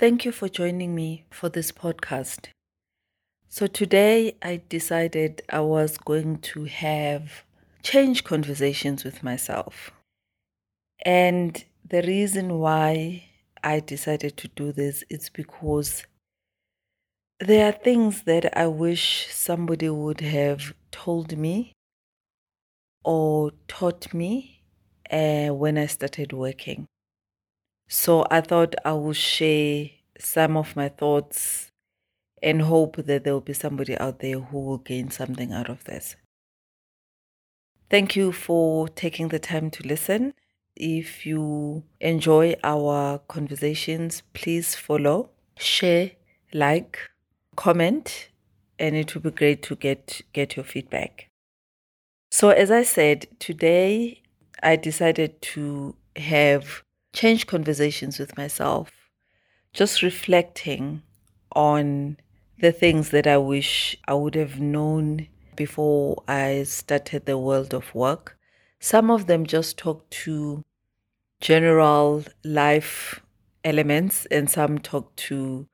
Thank you for joining me for this podcast. So, today I decided I was going to have change conversations with myself. And the reason why I decided to do this is because there are things that I wish somebody would have told me or taught me uh, when I started working. So I thought I will share some of my thoughts and hope that there will be somebody out there who will gain something out of this. Thank you for taking the time to listen. If you enjoy our conversations, please follow, share, like, comment, and it would be great to get, get your feedback. So, as I said, today I decided to have change conversations with myself, just reflecting on the things that I wish I would have known before I started the world of work. Some of them just talk to general life elements, and some talk to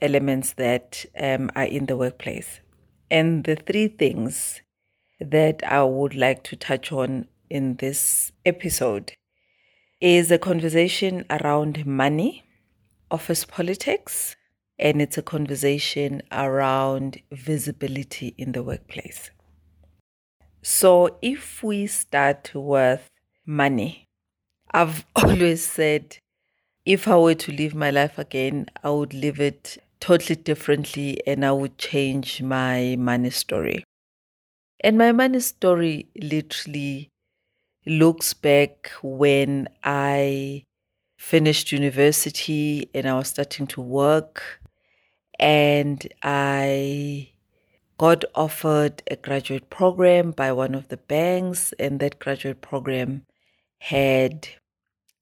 elements that um, are in the workplace. And the three things that I would like to touch on in this episode is a conversation around money, office politics, and it's a conversation around visibility in the workplace. So, if we start with money, I've always said if I were to live my life again, I would live it totally differently and I would change my money story. And my money story literally looks back when I finished university and I was starting to work, and I got offered a graduate program by one of the banks, and that graduate program had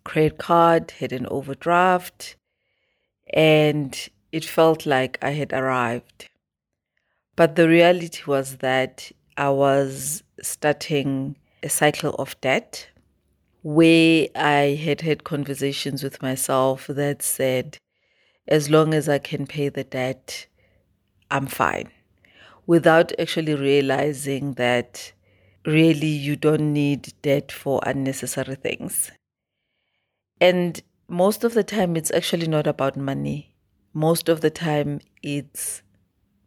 credit card, had an overdraft, and it felt like I had arrived. But the reality was that I was starting a cycle of debt where I had had conversations with myself that said, as long as I can pay the debt, I'm fine. Without actually realizing that really you don't need debt for unnecessary things. And most of the time, it's actually not about money. Most of the time, it's,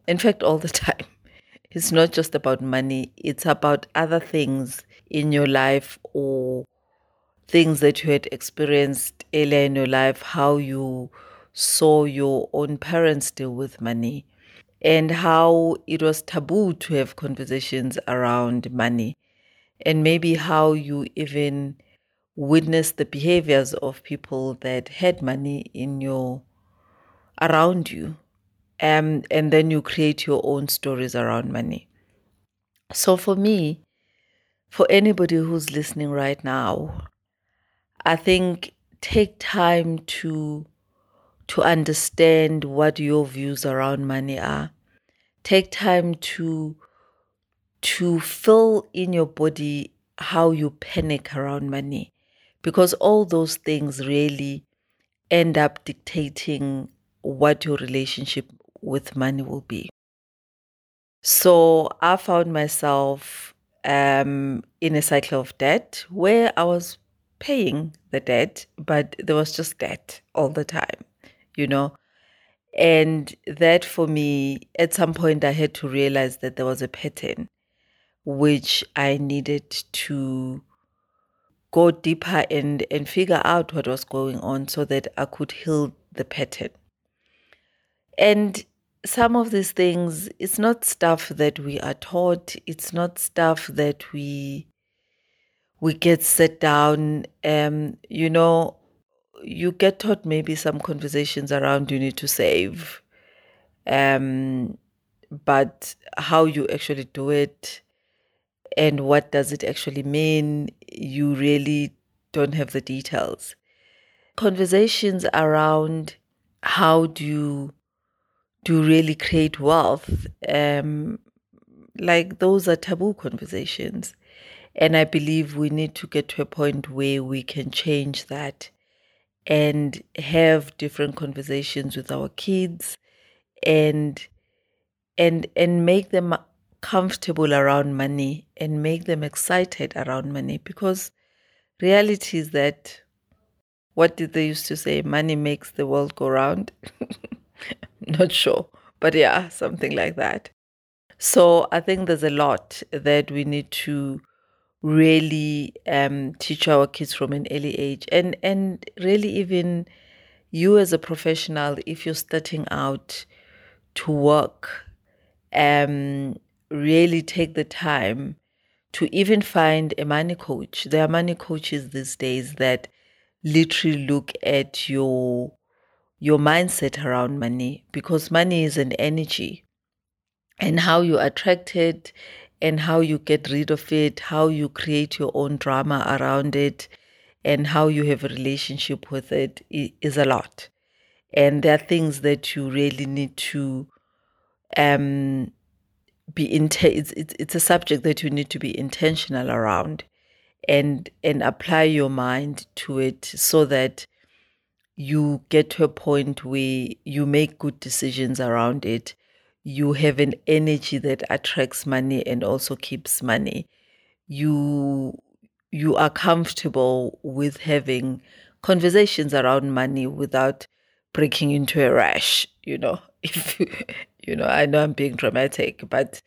in fact, all the time, it's not just about money, it's about other things in your life or things that you had experienced earlier in your life, how you saw your own parents deal with money, and how it was taboo to have conversations around money, and maybe how you even witnessed the behaviors of people that had money in your around you um, and then you create your own stories around money. So for me, for anybody who's listening right now, I think take time to to understand what your views around money are. Take time to to feel in your body how you panic around money because all those things really end up dictating what your relationship with money will be. So I found myself um, in a cycle of debt where I was paying the debt, but there was just debt all the time, you know. And that for me, at some point, I had to realize that there was a pattern which I needed to go deeper and, and figure out what was going on so that I could heal the pattern. And some of these things, it's not stuff that we are taught, it's not stuff that we we get set down. Um, you know, you get taught maybe some conversations around you need to save. Um, but how you actually do it and what does it actually mean, you really don't have the details. Conversations around how do you you really create wealth? Um, like those are taboo conversations. And i believe we need to get to a point where we can change that and have different conversations with our kids and and and make them comfortable around money and make them excited around money. Because reality is that what did they used to say? Money makes the world go round not sure but yeah something like that. So i think there's a lot that we need to really um, teach our kids from an early age. And and really even you as a professional if you're starting out to work um, really take the time to even find a money coach. There are money coaches these days that literally look at your your mindset around money because money is an energy and how you attract it and how you get rid of it, how you create your own drama around it, and how you have a relationship with it is a lot. And there are things that you really need to um, be inte- it's, it's, it's a subject that you need to be intentional around and and apply your mind to it so that you get to a point where you make good decisions around it you have an energy that attracts money and also keeps money. You you are comfortable with having conversations around money without breaking into a rash you know if you, you know i know i'm being dramatic but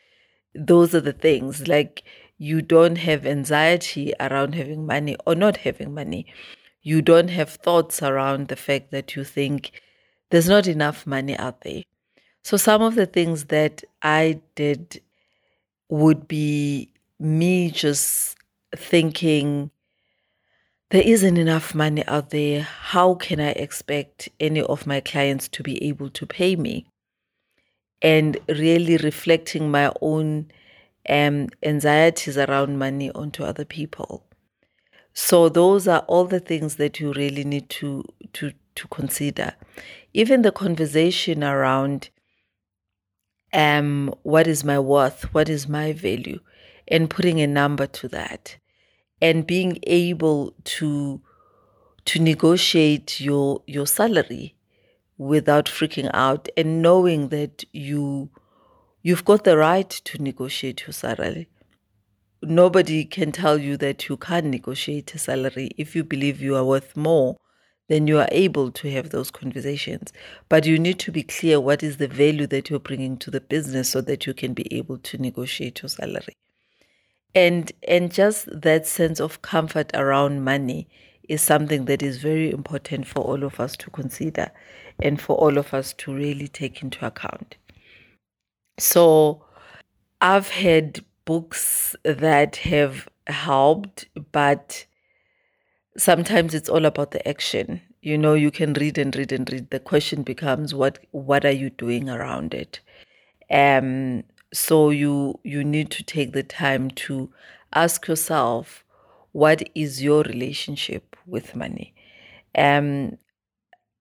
those are the things like you don't have anxiety around having money or not having money you don't have thoughts around the fact that you think there's not enough money out there so some of the things that I did would be me just thinking there isn't enough money out there. How can I expect any of my clients to be able to pay me? And really reflecting my own um, anxieties around money onto other people. So those are all the things that you really need to to to consider. Even the conversation around um, what is my worth, what is my value, and putting a number to that, and being able to to negotiate your your salary without freaking out, and knowing that you you've got the right to negotiate your salary. Nobody can tell you that you can't negotiate a salary if you believe you are worth more then you are able to have those conversations. But you need to be clear what is the value that you're bringing to the business so that you can be able to negotiate your salary. And and just that sense of comfort around money is something that is very important for all of us to consider and for all of us to really take into account. So I've had books that have helped, but sometimes it's all about the action. You know you can read and read and read. The question becomes what what are you doing around it? Um so you you need to take the time to ask yourself what is your relationship with money? Um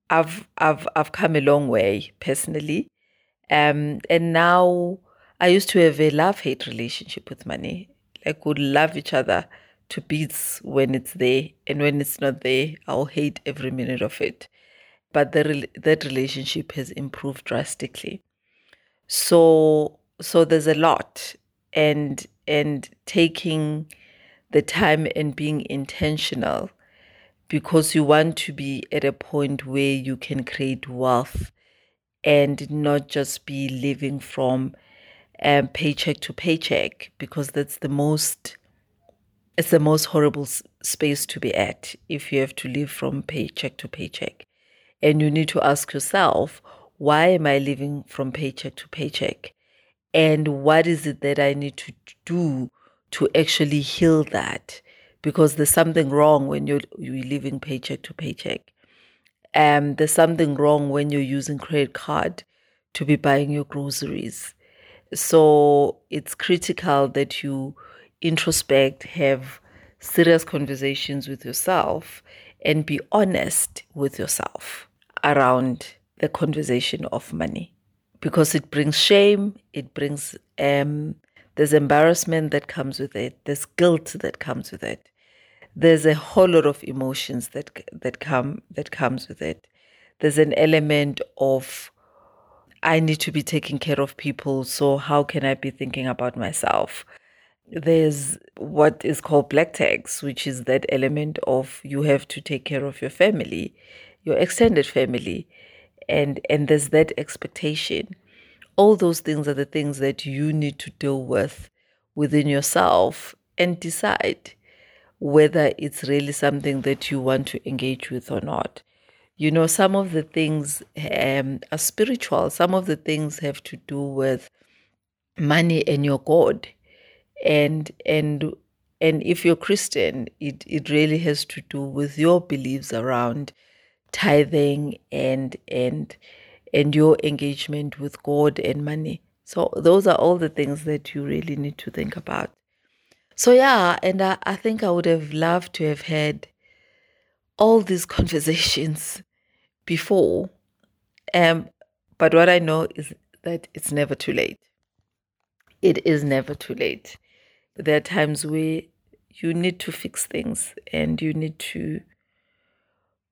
i've i've i've come a long way personally. Um and now i used to have a love hate relationship with money like would love each other to bits when it's there, and when it's not there, I'll hate every minute of it. But the, that relationship has improved drastically. So so there's a lot, and and taking the time and being intentional because you want to be at a point where you can create wealth and not just be living from um, paycheck to paycheck because that's the most it's the most horrible space to be at if you have to live from paycheck to paycheck. And you need to ask yourself, why am I living from paycheck to paycheck? And what is it that I need to do to actually heal that? because there's something wrong when you're you're living paycheck to paycheck. Um, there's something wrong when you're using credit card to be buying your groceries. So it's critical that you introspect, have serious conversations with yourself, and be honest with yourself around the conversation of money because it brings shame, it brings um, there's embarrassment that comes with it, there's guilt that comes with it, there's a whole lot of emotions that that come that comes with it. There's an element of I need to be taking care of people, so how can I be thinking about myself? There's what is called black tax, which is that element of you have to take care of your family, your extended family, and and there's that expectation. All those things are the things that you need to deal with within yourself and decide whether it's really something that you want to engage with or not you know some of the things um, are spiritual. Some of the things have to do with money and your god. And and and if you're christian it it really has to do with your beliefs around tithing and and and your engagement with god and money. So those are all the things that you really need to think about. So yeah and i, I think i would have loved to have had all these conversations before. Um, but what I know is that it's never too late. It is never too late. There are times where you need to fix things and you need to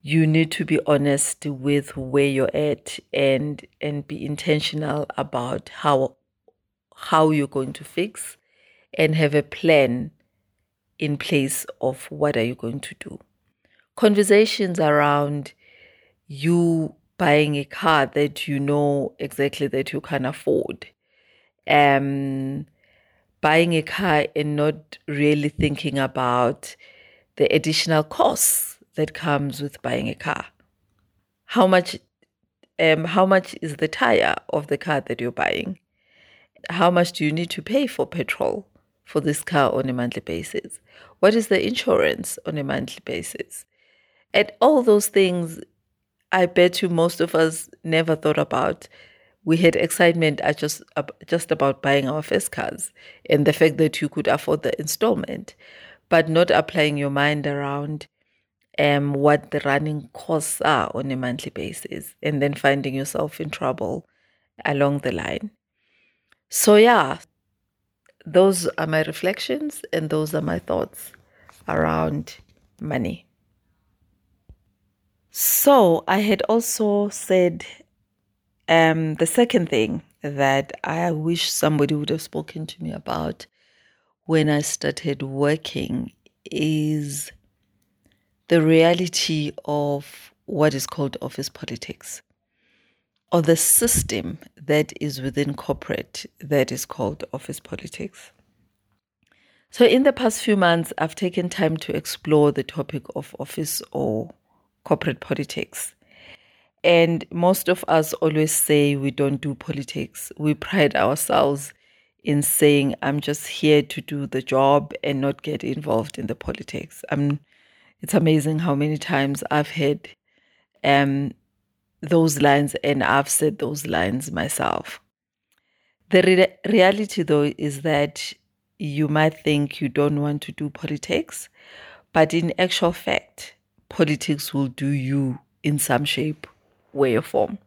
you need to be honest with where you're at and and be intentional about how how you're going to fix and have a plan in place of what are you going to do conversations around you buying a car that you know exactly that you can afford. Um, buying a car and not really thinking about the additional costs that comes with buying a car. How much um, how much is the tire of the car that you're buying? How much do you need to pay for petrol for this car on a monthly basis? What is the insurance on a monthly basis? And all those things I bet you most of us never thought about. We had excitement at just just about buying our first cars and the fact that you could afford the installment, but not applying your mind around um, what the running costs are on a monthly basis, and then finding yourself in trouble along the line. So yeah, those are my reflections and those are my thoughts around money. So I had also said um, the second thing that I wish somebody would have spoken to me about when I started working is the reality of what is called office politics or the system that is within corporate that is called office politics. So, in the past few months, I've taken time to explore the topic of office or corporate politics. And most of us always say we don't do politics. We pride ourselves in saying, I'm just here to do the job and not get involved in the politics. I'm, it's amazing how many times I've heard um, those lines and I've said those lines myself. The re- reality, though, is that you might think you don't want to do politics, but in actual fact, politics will do you in some shape, way, or form.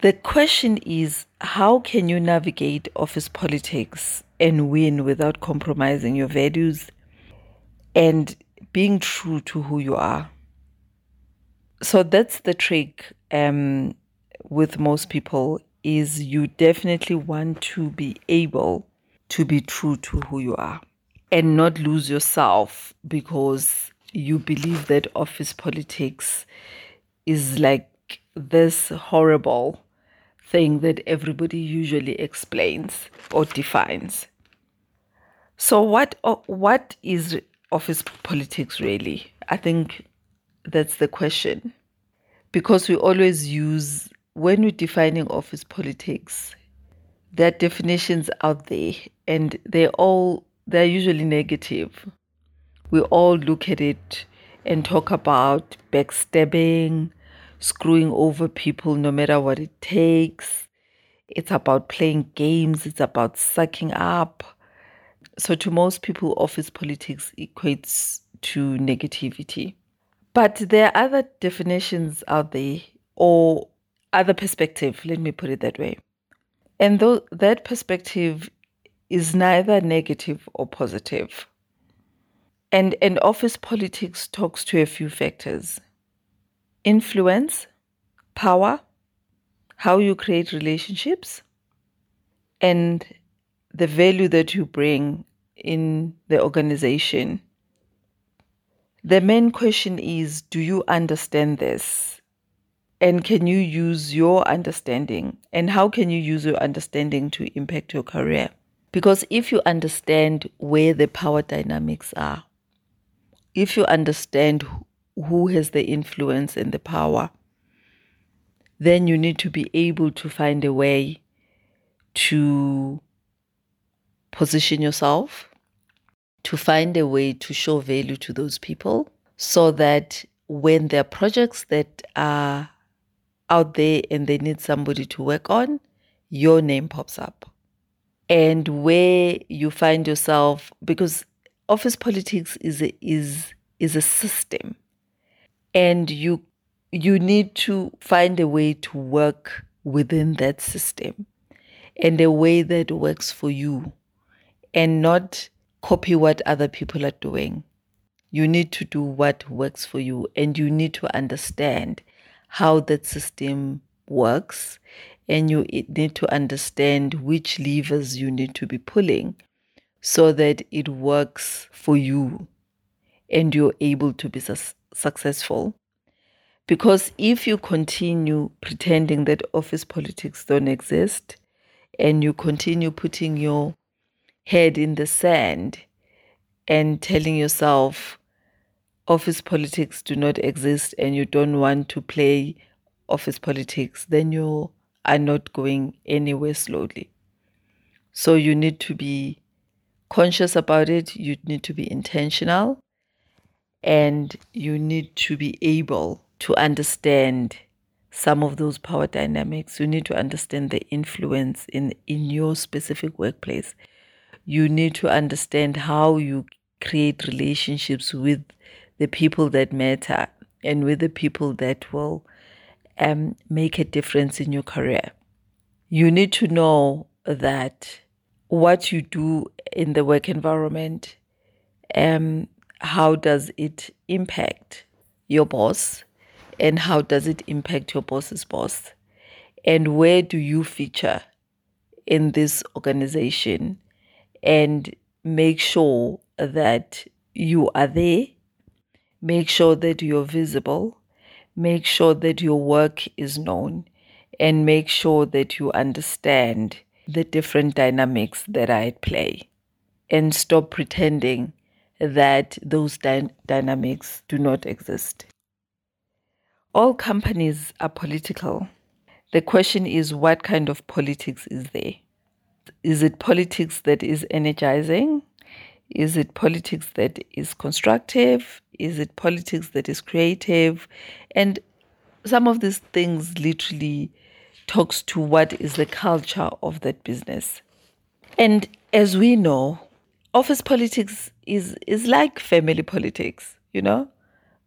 The question is how can you navigate office politics and win without compromising your values and being true to who you are? So that's the trick um, with most people is you definitely want to be able to be true to who you are and not lose yourself because you believe that office politics is like this horrible thing that everybody usually explains or defines. So what uh, what is office politics really? I think that's the question. Because we always use when we're defining office politics, there are definitions out there and they're all they're usually negative we all look at it and talk about backstabbing, screwing over people no matter what it takes. It's about playing games, it's about sucking up. So, to most people, office politics equates to negativity. But there are other definitions out there or other perspective, let me put it that way. And though that perspective is neither negative or positive. And, and office politics talks to a few factors influence, power, how you create relationships, and the value that you bring in the organization. The main question is do you understand this? And can you use your understanding? And how can you use your understanding to impact your career? Because if you understand where the power dynamics are, if you understand who has the influence and the power, then you need to be able to find a way to position yourself, to find a way to show value to those people so that when there are projects that are out there and they need somebody to work on, your name pops up. And where you find yourself because office politics is a, is is a system. And you you need to find a way to work within that system and a way that works for you and not copy what other people are doing. You need to do what works for you and you need to understand how that system works and you need to understand which levers you need to be pulling so that it works for you and you're able to be su- successful. Because if you continue pretending that office politics don't exist and you continue putting your head in the sand and telling yourself office politics do not exist and you don't want to play office politics, then you're are not going anywhere slowly. So you need to be conscious about it, you need to be intentional, and you need to be able to understand some of those power dynamics. You need to understand the influence in, in your specific workplace. You need to understand how you create relationships with the people that matter and with the people that will um, make a difference in your career. You need to know that what you do in the work environment, um, how does it impact your boss, and how does it impact your boss's boss, and where do you feature in this organization, and make sure that you are there, make sure that you're visible, make sure that your work is known. And make sure that you understand the different dynamics that are at play and stop pretending that those dy- dynamics do not exist. All companies are political. The question is what kind of politics is there? Is it politics that is energizing? Is it politics that is constructive? Is it politics that is creative? And some of these things literally talks to what is the culture of that business. And as we know, office politics is is like family politics, you know?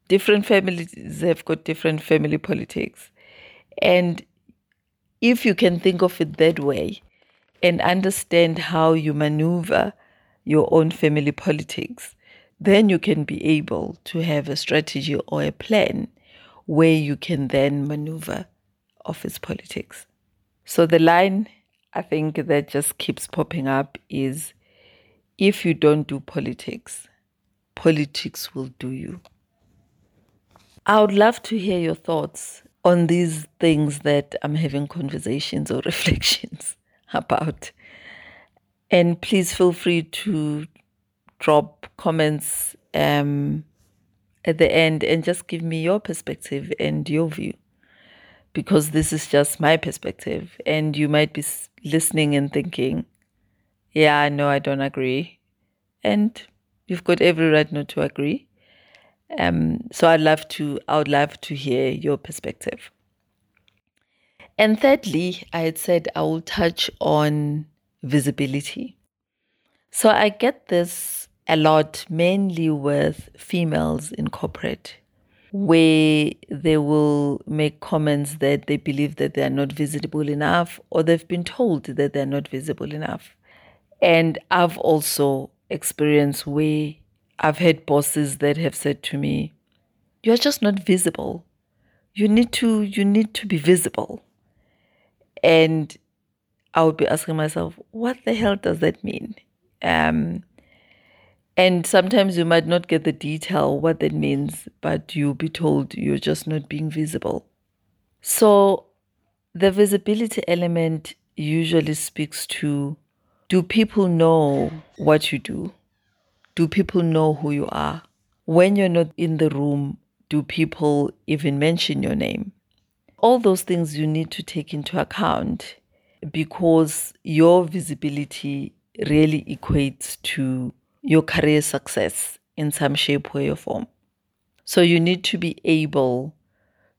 Different families have got different family politics. And if you can think of it that way and understand how you maneuver your own family politics, then you can be able to have a strategy or a plan where you can then maneuver office politics. So the line I think that just keeps popping up is if you don't do politics, politics will do you. I would love to hear your thoughts on these things that I'm having conversations or reflections about. And please feel free to drop comments um, at the end and just give me your perspective and your view because this is just my perspective and you might be listening and thinking yeah no i don't agree and You've got every right not to agree. Um, so I'd love to I would love to hear your perspective. And thirdly, I had said I will touch on visibility. So I get this a lot, mainly with females in corporate, where they will make comments that they believe that they are not visible enough or they've been told that they're not visible enough. And I've also experienced where I've had bosses that have said to me, You're just not visible. You need to you need to be visible. And I would be asking myself, what the hell does that mean? Um, and sometimes you might not get the detail what that means, but you'll be told you're just not being visible. So the visibility element usually speaks to do people know what you do? Do people know who you are? When you're not in the room, do people even mention your name? All those things you need to take into account because your visibility really equates to your career success in some shape, way, or form. So you need to be able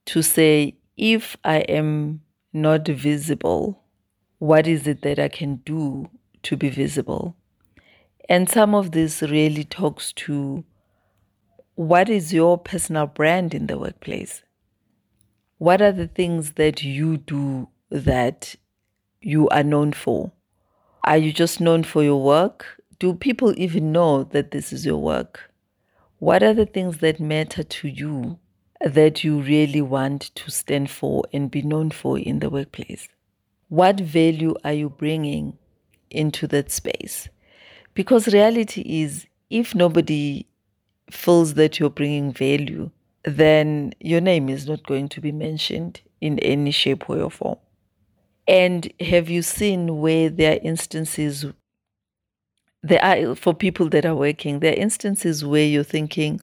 to say, if I am not visible, what is it that I can do to be visible? And some of this really talks to what is your personal brand in the workplace? What are the things that you do that you are known for? Are you just known for your work? Do people even know that this is your work? What are the things that matter to you that you really want to stand for and be known for in the workplace? What value are you bringing into that space? Because reality is, if nobody feels that you're bringing value, then your name is not going to be mentioned in any shape, way, or form. And have you seen where there are instances, there are, for people that are working, there are instances where you're thinking,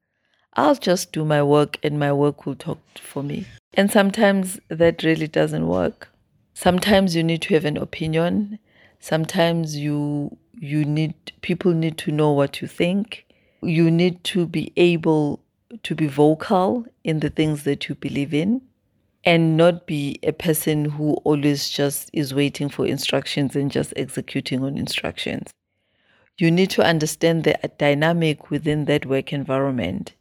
I'll just do my work and my work will talk for me. And sometimes that really doesn't work. Sometimes you need to have an opinion. Sometimes you you need people need to know what you think. You need to be able to be vocal in the things that you believe in and not be a person who always just is waiting for instructions and just executing on instructions. You need to understand the dynamic within that work environment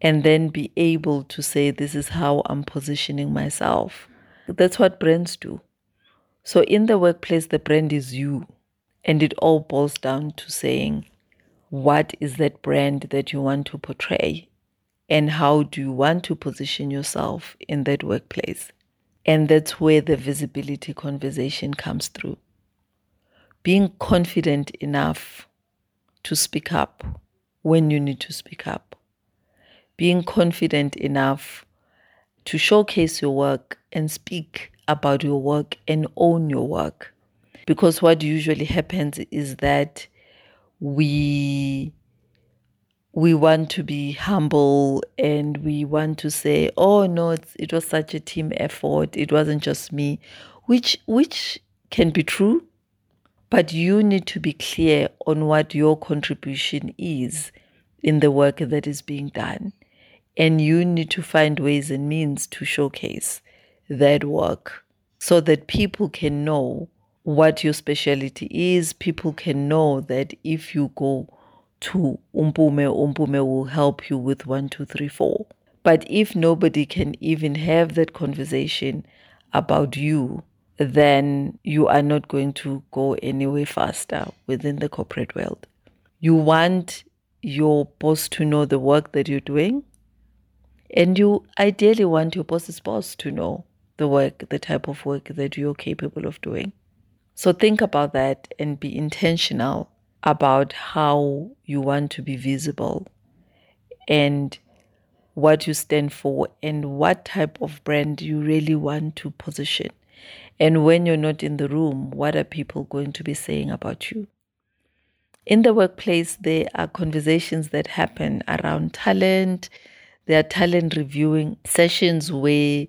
and then be able to say, This is how I'm positioning myself. That's what brands do. So, in the workplace, the brand is you. And it all boils down to saying, What is that brand that you want to portray? and how do you want to position yourself in that workplace. And that's where the visibility conversation comes through. Being confident enough to speak up when you need to speak up. Being confident enough to showcase your work and speak about your work and own your work. Because what usually happens is that we we want to be humble and we want to say, "Oh no, it was such a team effort. It wasn't just me," which which can be true, but you need to be clear on what your contribution is in the work that is being done, and you need to find ways and means to showcase that work so that people can know what your specialty is. People can know that if you go to Umpume, Umpume will help you with one, two, three, four. But if nobody can even have that conversation about you, then you are not going to go anywhere faster within the corporate world. You want your boss to know the work that you're doing, and you ideally want your boss's boss to know the work, the type of work that you're capable of doing. So think about that and be intentional about how you want to be visible and what you stand for and what type of brand you really want to position. And when you're not in the room, what are people going to be saying about you? In the workplace, there are conversations that happen around talent. There are talent reviewing sessions where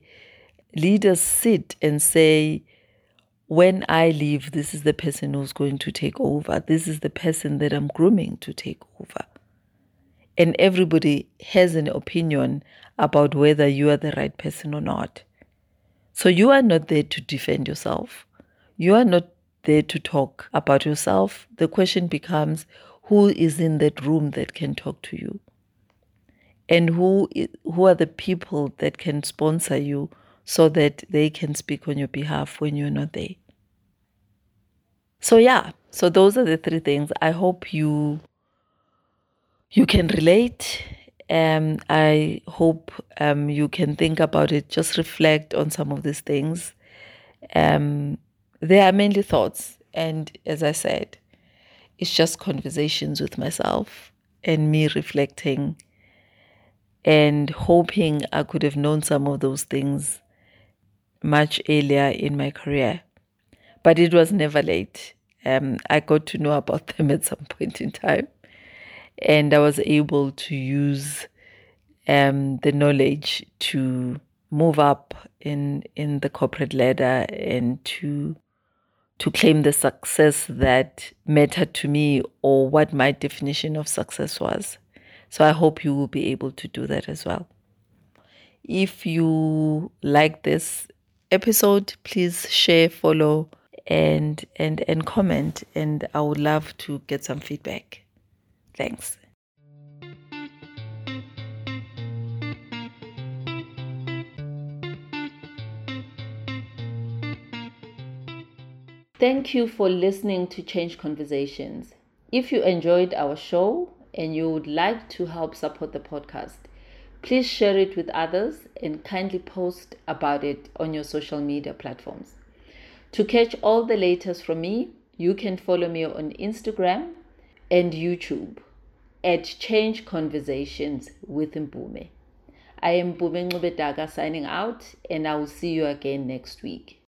leaders sit and say, when I leave, this is the person who's going to take over. This is the person that I'm grooming to take over. and everybody has an opinion about whether you are the right person or not. So you are not there to defend yourself. You are not there to talk about yourself. The question becomes who is in that room that can talk to you? And who who are the people that can sponsor you so that they can speak on your behalf when you're not there? So yeah, so those are the three things. I hope you you can relate. Um, I hope um, you can think about it, just reflect on some of these things. Um, they are mainly thoughts. And as I said, it's just conversations with myself and me reflecting and hoping I could have known some of those things much earlier in my career. But it was never late. Um, I got to know about them at some point in time and I was able to use um, the knowledge to move up in in the corporate ladder and to to claim the success that mattered to me or what my definition of success was. So I hope you will be able to do that as well. If you like this episode, please share, follow, and and and comment. And I would love to get some feedback. Thanks. Thank you for listening to Change Conversations. If you enjoyed our show and you would like to help support the podcast, please share it with others and kindly post about it on your social media platforms. To catch all the latest from me, you can follow me on Instagram and YouTube at Change Conversations with Mpume. I am Mpume Ngubedaka signing out, and I will see you again next week.